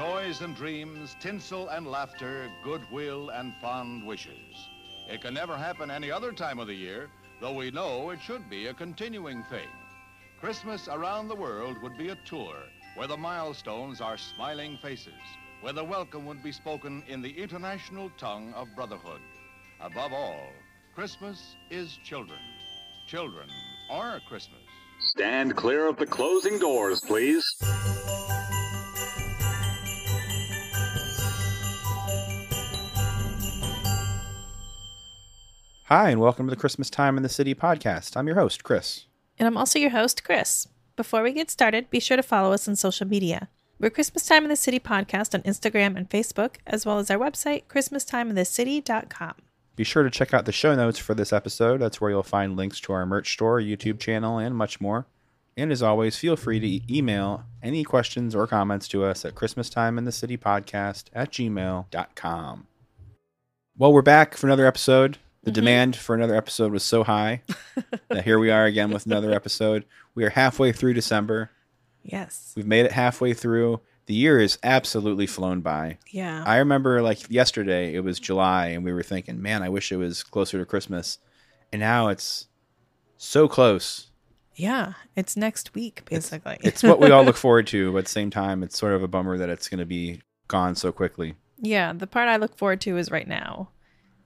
toys and dreams, tinsel and laughter, goodwill and fond wishes. It can never happen any other time of the year, though we know it should be a continuing thing. Christmas around the world would be a tour where the milestones are smiling faces, where the welcome would be spoken in the international tongue of brotherhood. Above all, Christmas is children. Children are Christmas. Stand clear of the closing doors, please. Hi, and welcome to the Christmas Time in the City podcast. I'm your host, Chris. And I'm also your host, Chris. Before we get started, be sure to follow us on social media. We're Christmas Time in the City podcast on Instagram and Facebook, as well as our website, ChristmasTimeInTheCity.com. Be sure to check out the show notes for this episode. That's where you'll find links to our merch store, YouTube channel, and much more. And as always, feel free to email any questions or comments to us at ChristmasTimeInTheCityPodcast at gmail.com. Well, we're back for another episode. The mm-hmm. demand for another episode was so high that here we are again with another episode. We are halfway through December. Yes. We've made it halfway through. The year is absolutely flown by. Yeah. I remember like yesterday, it was July, and we were thinking, man, I wish it was closer to Christmas. And now it's so close. yeah. It's next week, basically. It's what we all look forward to, but at the same time, it's sort of a bummer that it's going to be gone so quickly. yeah. The part I look forward to is right now.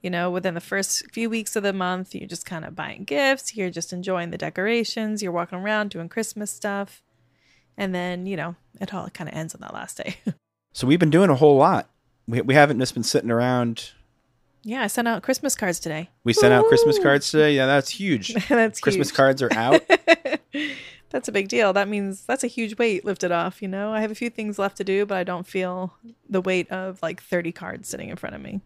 You know, within the first few weeks of the month, you're just kind of buying gifts. You're just enjoying the decorations. You're walking around doing Christmas stuff. And then, you know, it all kind of ends on that last day. So we've been doing a whole lot. We, we haven't just been sitting around. yeah. I sent out Christmas cards today. We sent out Christmas cards today. Yeah, that's huge. That's Christmas huge. cards are out. that's a big deal. That means that's a huge weight lifted off, you know? I have a few things left to do, but I don't feel the weight of like 30 cards sitting in front of me.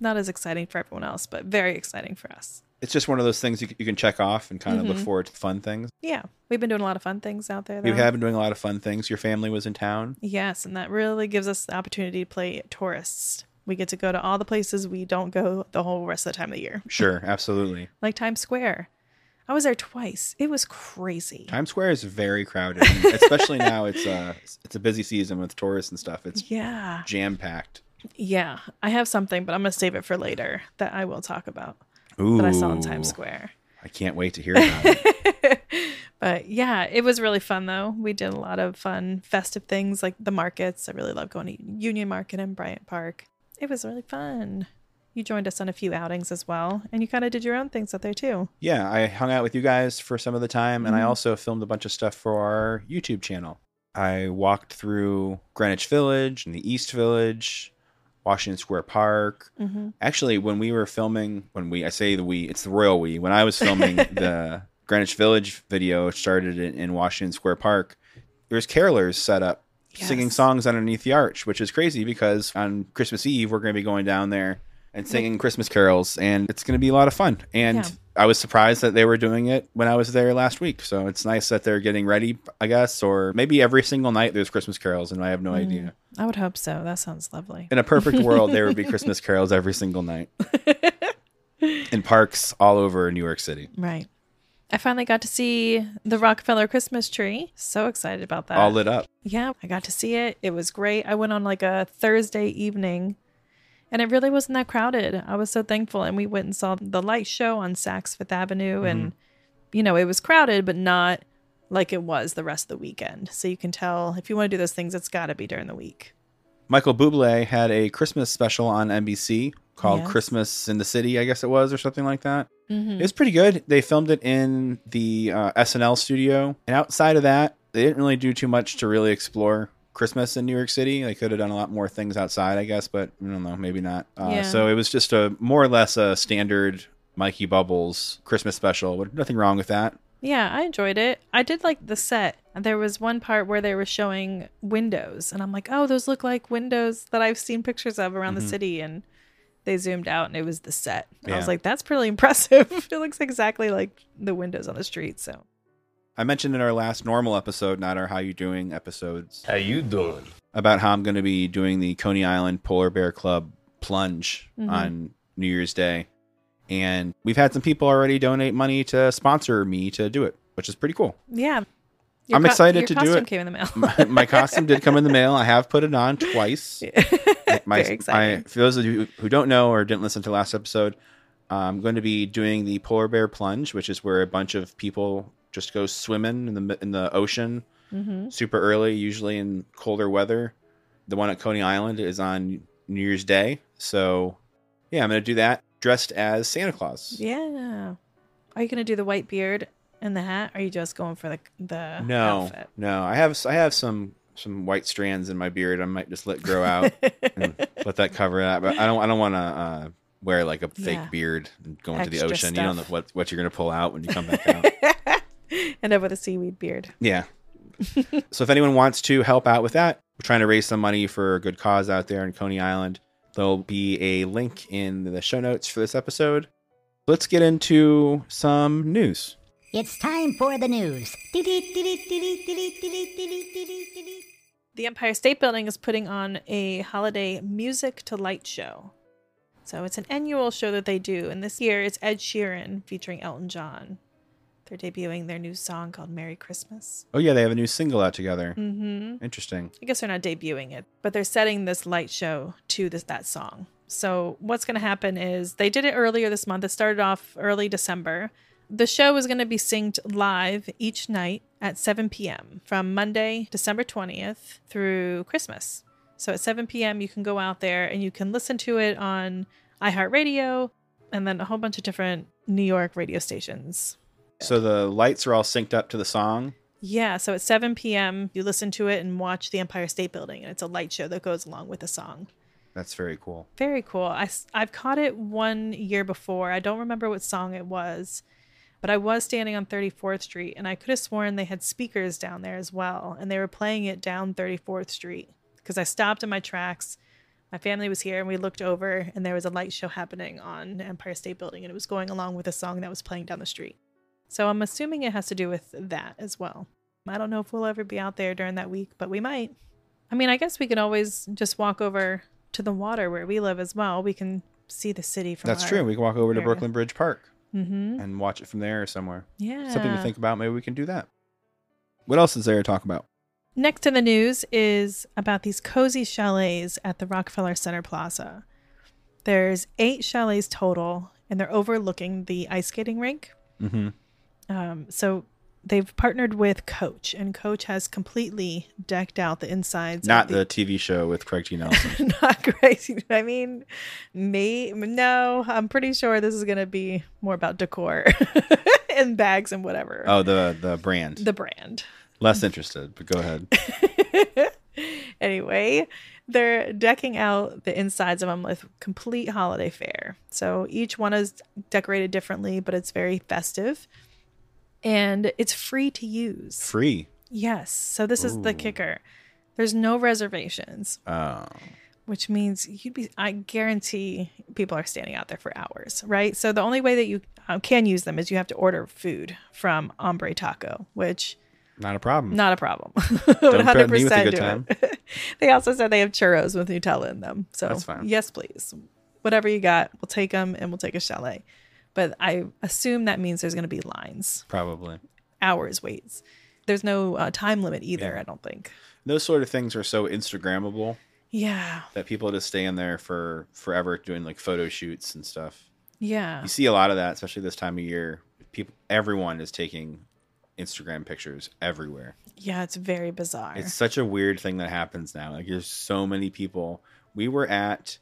Not as exciting for everyone else, but very exciting for us. it's just one of those things you, you can check off and kind of look forward to fun things. Yeah. We've been doing a lot of fun things out there. We have been doing a lot of fun things. Your family was in town. Yes, and that really gives us the opportunity to play tourists. We get to go to all the places we don't go the whole rest of the time of the year, Sure, absolutely. like Times Square. I was there twice. It was crazy. Times Square is very crowded, especially now. It's uh it's a busy season with tourists and stuff. It's Yeah. jam packed. Yeah. I have something, but I'm going to save it for later that I will talk about Ooh, that I saw in Times Square. I can't wait to hear about it. But yeah, it was really fun though. We did a lot of fun festive things like the markets. I really love going to Union Market and Bryant Park. It was really fun. You joined us on a few outings as well, and you kind of did your own things out there too. Yeah, I hung out with you guys for some of the time, and I Mhm. also filmed a bunch of stuff for our YouTube channel. I walked through Greenwich Village and the East Village, Washington Square Park. Mm-hmm. Actually, when we were filming, when we I say the we, it's the royal we. When I was filming the Greenwich Village video, it started in, in Washington Square Park. There's carolers set up singing songs underneath the arch, which is crazy because on Christmas Eve we're going to be going down there and singing Christmas carols, and it's going to be a lot of fun. And Yeah. I was surprised that they were doing it when I was there last week. So it's nice that they're getting ready, I guess, or maybe every single night there's Christmas carols, and I have no Mm. idea. I would hope so. That sounds lovely. In a perfect world, there would be Christmas carols every single night in parks all over New York City, Right. I finally got to see the Rockefeller Christmas tree. So excited about that. all lit up. Yeah, I got to see it. It was great. I went on like a Thursday evening and it really wasn't that crowded. I was so thankful. And we went and saw the light show on Saks Fifth Avenue. And, mm-hmm. you know, it was crowded, but not like it was the rest of the weekend. So you can tell if you want to do those things, it's got to be during the week. Michael Bublé had a Christmas special on NBC called Yes. Christmas in the City, I guess it was, or something like that. Mm-hmm. It was pretty good. They filmed it in the uh, SNL studio. And outside of that, they didn't really do too much to really explore Christmas in New York City. They could have done a lot more things outside, I guess, but I don't know, maybe not. Uh, Yeah. So it was just a more or less a standard Mikey Bubbles Christmas special. But nothing wrong with that. Yeah, I enjoyed it. I did like the set. There was one part where they were showing windows, and I'm like, oh, those look like windows that I've seen pictures of around the city. And they zoomed out, and it was the set. And I was like, that's pretty impressive. it looks exactly like the windows on the street. So, I mentioned in our last normal episode, not our How You Doing episodes, How you doing? about how I'm going to be doing the Coney Island Polar Bear Club plunge Mhm. on New Year's Day. And we've had some people already donate money to sponsor me to do it, which is pretty cool. yeah, Your I'm co- excited to do costume it. Came in the mail. my, my costume did come in the mail. I have put it on twice. my, Very my for those of you who don't know or didn't listen to last episode, I'm going to be doing the polar bear plunge, which is where a bunch of people just go swimming in the in the ocean hmm super early, usually in colder weather. The one at Coney Island is on New Year's Day, so yeah, I'm going to do that dressed as Santa Claus. Yeah. Are you gonna do the white beard and the hat? Or are you just going for the the No, outfit? no, I have I have some some white strands in my beard. I might just let grow out and let that cover that. But I don't I don't want to uh, wear like a fake Yeah. beard and go into the ocean. You don't know what what you're gonna pull out when you come back out. End up with a seaweed beard. yeah. so if anyone wants to help out with that, we're trying to raise some money for a good cause out there in Coney Island. There'll be a link in the show notes for this episode. Let's get into some news. It's time for the news. The Empire State Building is putting on a holiday music to light show. So it's an annual show that they do, and this year it's Ed Sheeran featuring Elton John. They're debuting their new song called Merry Christmas. Oh yeah, they have a new single out together. Mm-hmm. Interesting. I guess they're not debuting it, but they're setting this light show to this that song. So what's going to happen is they did it earlier this month. It started off early December. The show is going to be synced live each night at 7 p.m. from Monday, December 20th through Christmas. So at 7 p.m. you can go out there and you can listen to it on iHeartRadio and then a whole bunch of different New York radio stations. So the lights are all synced up to the song. Yeah, so at 7 p.m., you listen to it and watch the Empire State Building, and it's a light show that goes along with the song. That's very cool. Very cool. I, have caught it one year before. I don't remember what song it was, but I was standing on 34th Street, and I could have sworn they had speakers down there as well, and they were playing it down 34th Street because I stopped in my tracks. My family was here, and we looked over, and there was a light show happening on Empire State Building, and it was going along with a song that was playing down the street. So I'm assuming it has to do with that as well. I don't know if we'll ever be out there during that week, but we might. I mean, I guess we could always just walk over to the water where we live as well. We can see the city from That's true. We can walk over to. Brooklyn Bridge Park Mhm. and watch it from there or somewhere. Yeah. Something to think about. Maybe we can do that. What else is there to talk about? Next in the news is about these cozy chalets at the Rockefeller Center Plaza. There's eight chalets total, and they're overlooking the ice skating rink. Mm-hmm. Um, so they've partnered with Coach, and Coach has completely decked out the insides. Not of the TV show with Craig T. Nelson. not crazy. I mean, me no. I'm pretty sure this is gonna be more about decor and bags and whatever. oh, the the brand. The brand. Less interested, but go ahead. anyway, they're decking out the insides of them with complete holiday fare. So each one is decorated differently, but it's very festive. And it's free to use. Free. Yes. So this is the kicker. There's no reservations, Oh, which means you'd be, I guarantee people are standing out there for hours, right? So the only way that you uh, can use them is you have to order food from Ombre Taco, which not a problem. not a problem. with a 100% good do time. it. they also said they have churros with Nutella in them. So yes, please. Whatever you got, we'll take them and we'll take a chalet. But I assume that means there's going to be lines, Probably. hours, waits. There's no uh, time limit either, Yeah. I don't think. Those sort of things are so Instagrammable Yeah. that people just stay in there for forever doing like photo shoots and stuff. Yeah. You see a lot of that, especially this time of year. People, everyone is taking Instagram pictures everywhere. Yeah, it's very bizarre. It's such a weird thing that happens now. Like there's so many people. We were at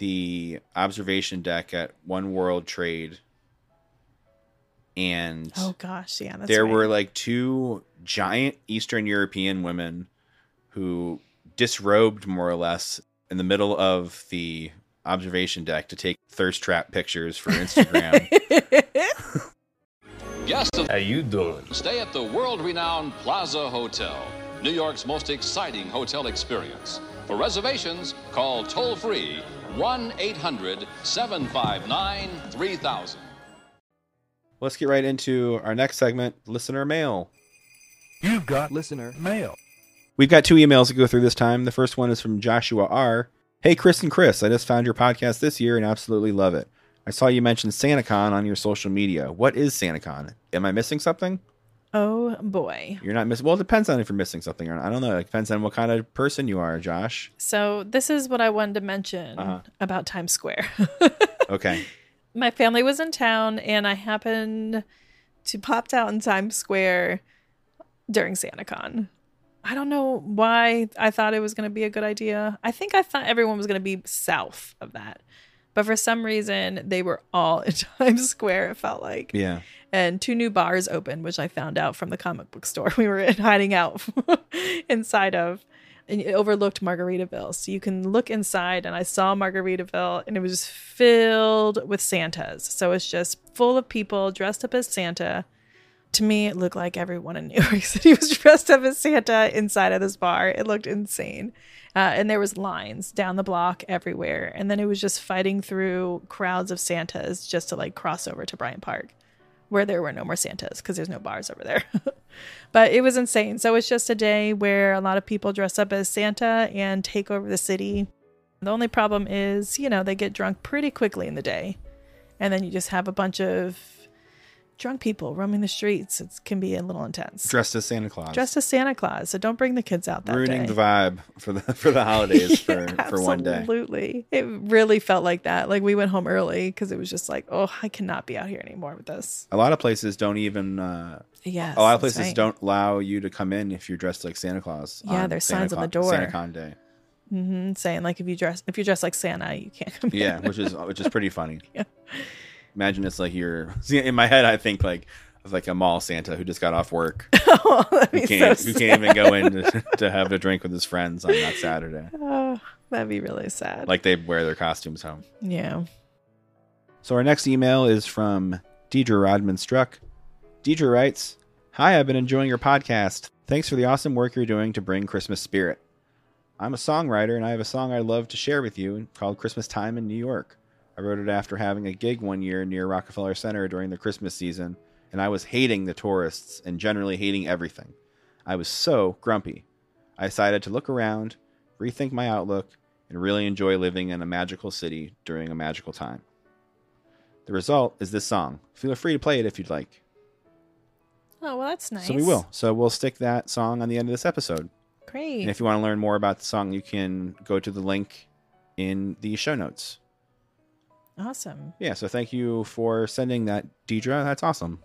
the observation deck at One World Trade, and oh gosh, yeah. That's there right. were like two giant Eastern European women who disrobed more or less in the middle of the observation deck to take thirst trap pictures for Instagram. Guests of How you doing? Stay at the world-renowned Plaza Hotel, New York's most exciting hotel experience. For reservations, call toll-free 1-800-759-3000. Let's get right into our next segment, listener mail. You've got listener mail. We've got two emails to go through this time. The first one is from Joshua R. Hey, Chris and Chris, I just found your podcast this year and absolutely love it. I saw you mention SantaCon on your social media. What is SantaCon? Am I missing something? Oh boy. You're not missing. Well, it depends on if you're missing something or not. I don't know. It depends on what kind of person you are, Josh. So this is what I wanted to mention Uh-huh. about Times Square. Okay. My family was in town and I happened to popped out in Times Square during SantaCon. I don't know why I thought it was going to be a good idea. I think I thought everyone was going to be south of that. But for some reason, they were all in Times Square, it felt like. Yeah. and two new bars opened, which I found out from the comic book store we were in, hiding out inside of. And it overlooked Margaritaville. So you can look inside, and I saw Margaritaville, and it was just filled with Santas. So it's just full of people dressed up as Santa. To me, it looked like everyone in New York City was dressed up as Santa inside of this bar. It looked insane. Uh, and there was lines down the block everywhere. And then it was just fighting through crowds of Santas just to like cross over to Bryant Park where there were no more Santas because there's no bars over there. but it was insane. So it's just a day where a lot of people dress up as Santa and take over the city. The only problem is, you know, they get drunk pretty quickly in the day. And then you just have a bunch of drunk people roaming the streets. It can be a little intense. Dressed as Santa Claus. Dressed as Santa Claus. So don't bring the kids out that ruining day. the vibe for the for the holidays for for one day. Absolutely. It really felt like that. Like we went home early because it was just like, oh, I cannot be out here anymore with this. A lot of places don't even. Uh, Yes. a lot of places right. don't allow you to come in if you're dressed like Santa Claus. Yeah, there's Santa signs on the door. SantaCon day. Mhm, saying like if you dress if you're dressed like Santa, you can't come. in. Yeah, which is which is pretty funny. Yeah. Imagine it's like you're see, in my head. I think like of like a mall Santa who just got off work, oh, who can't so who can't even go in to, to have a drink with his friends on that Saturday. Oh, that'd be really sad. Like they wear their costumes home. yeah. So our next email is from Deidre Rodman Struck. Deidre writes, Hi, I've been enjoying your podcast. Thanks for the awesome work you're doing to bring Christmas spirit. I'm a songwriter and I have a song I'd love to share with you called Christmas Time in New York. I wrote it after having a gig one year near Rockefeller Center during the Christmas season, and I was hating the tourists and generally hating everything. I was so grumpy. I decided to look around, rethink my outlook, and really enjoy living in a magical city during a magical time. The result is this song. Feel free to play it if you'd like. Oh well, that's nice. So we will. So we'll stick that song on the end of this episode. Great. And if you want to learn more about the song, you can go to the link in the show notes. Awesome. Yeah, so thank you for sending that, Deidre. That's awesome.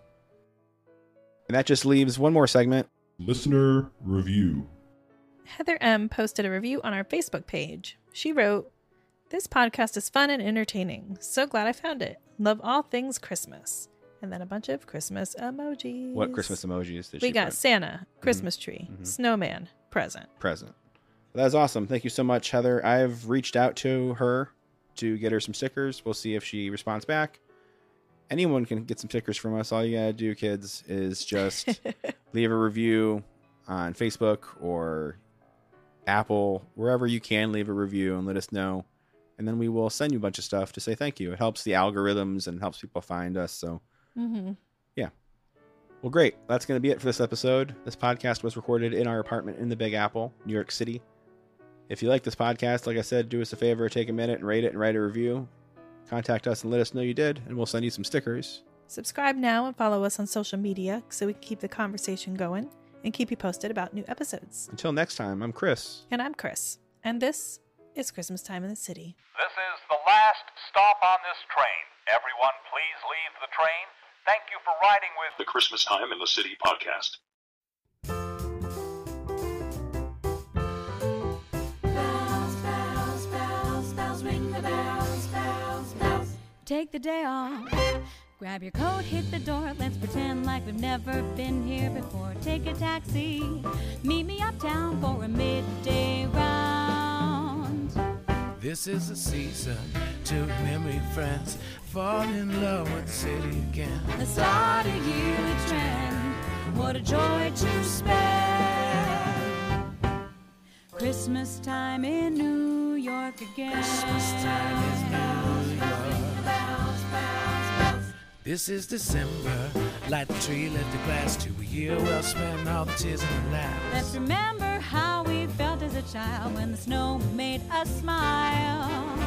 And that just leaves one more segment. Listener review. Heather M posted a review on our Facebook page. She wrote, "This podcast is fun and entertaining. So glad I found it. Love all things Christmas." And then a bunch of Christmas emojis. What Christmas emojis did We she got put? Santa, Christmas tree, Mhm. snowman, present. present. That's awesome. Thank you so much, Heather. I've reached out to her to get her some stickers. We'll see if she responds back. Anyone can get some stickers from us. All you gotta do, kids, is just leave a review on Facebook or Apple, wherever you can leave a review and let us know. And then we will send you a bunch of stuff to say thank you. It helps the algorithms and helps people find us. So hmm well, great. That's going to be it for this episode. This podcast was recorded in our apartment in the Big Apple, New York City. If you like this podcast, like I said, do us a favor, take a minute and rate it and write a review. Contact us and let us know you did, and we'll send you some stickers. Subscribe now and follow us on social media so we can keep the conversation going and keep you posted about new episodes. Until next time, I'm Chris. And I'm Chris, and this is Christmas time in the city. This is the last stop on this train. Everyone, please leave the train. Thank you for riding with the Christmas Time in the City podcast. Take the day off. Grab your coat, hit the door. Let's pretend like we've never been here before. Take a taxi. Meet me uptown for a midday round. This is the season to memory friends fall in love with the city again. The start of yearly trend. What a joy to spend. Christmas time in New York again. Christmas time is New This is December. Light the tree, let the glass to a year well spent, all the tears and the laughs. Let's remember how we felt as a child when the snow made us smile.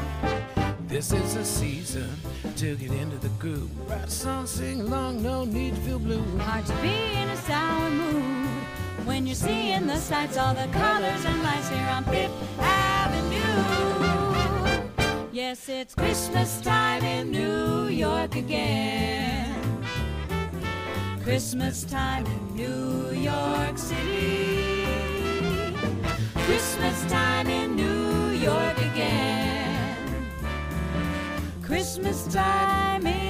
This is a season to get into the groove. Write a song, sing along, no need to feel blue. Hard to be in a sour mood when you're seeing the sights, all the colors and lights here on Fifth Avenue. Yes, it's Christmas time in New York again. Christmas time in New York City. Christmas time in New York again. Christmas time in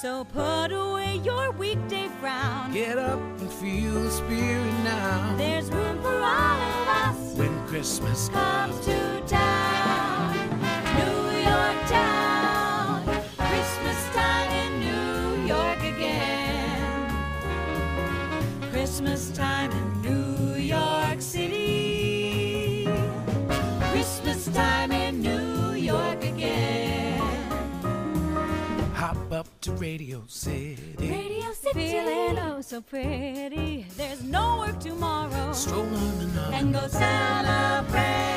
So put away your weekday frown. Get up and feel the spirit now. There's room for all of us. When Christmas Comes to town, New York town. Christmas time in New York again. Christmas time in Radio City. Radio City. Feeling oh so pretty. There's no work tomorrow. Stroll on and on. and go celebrate.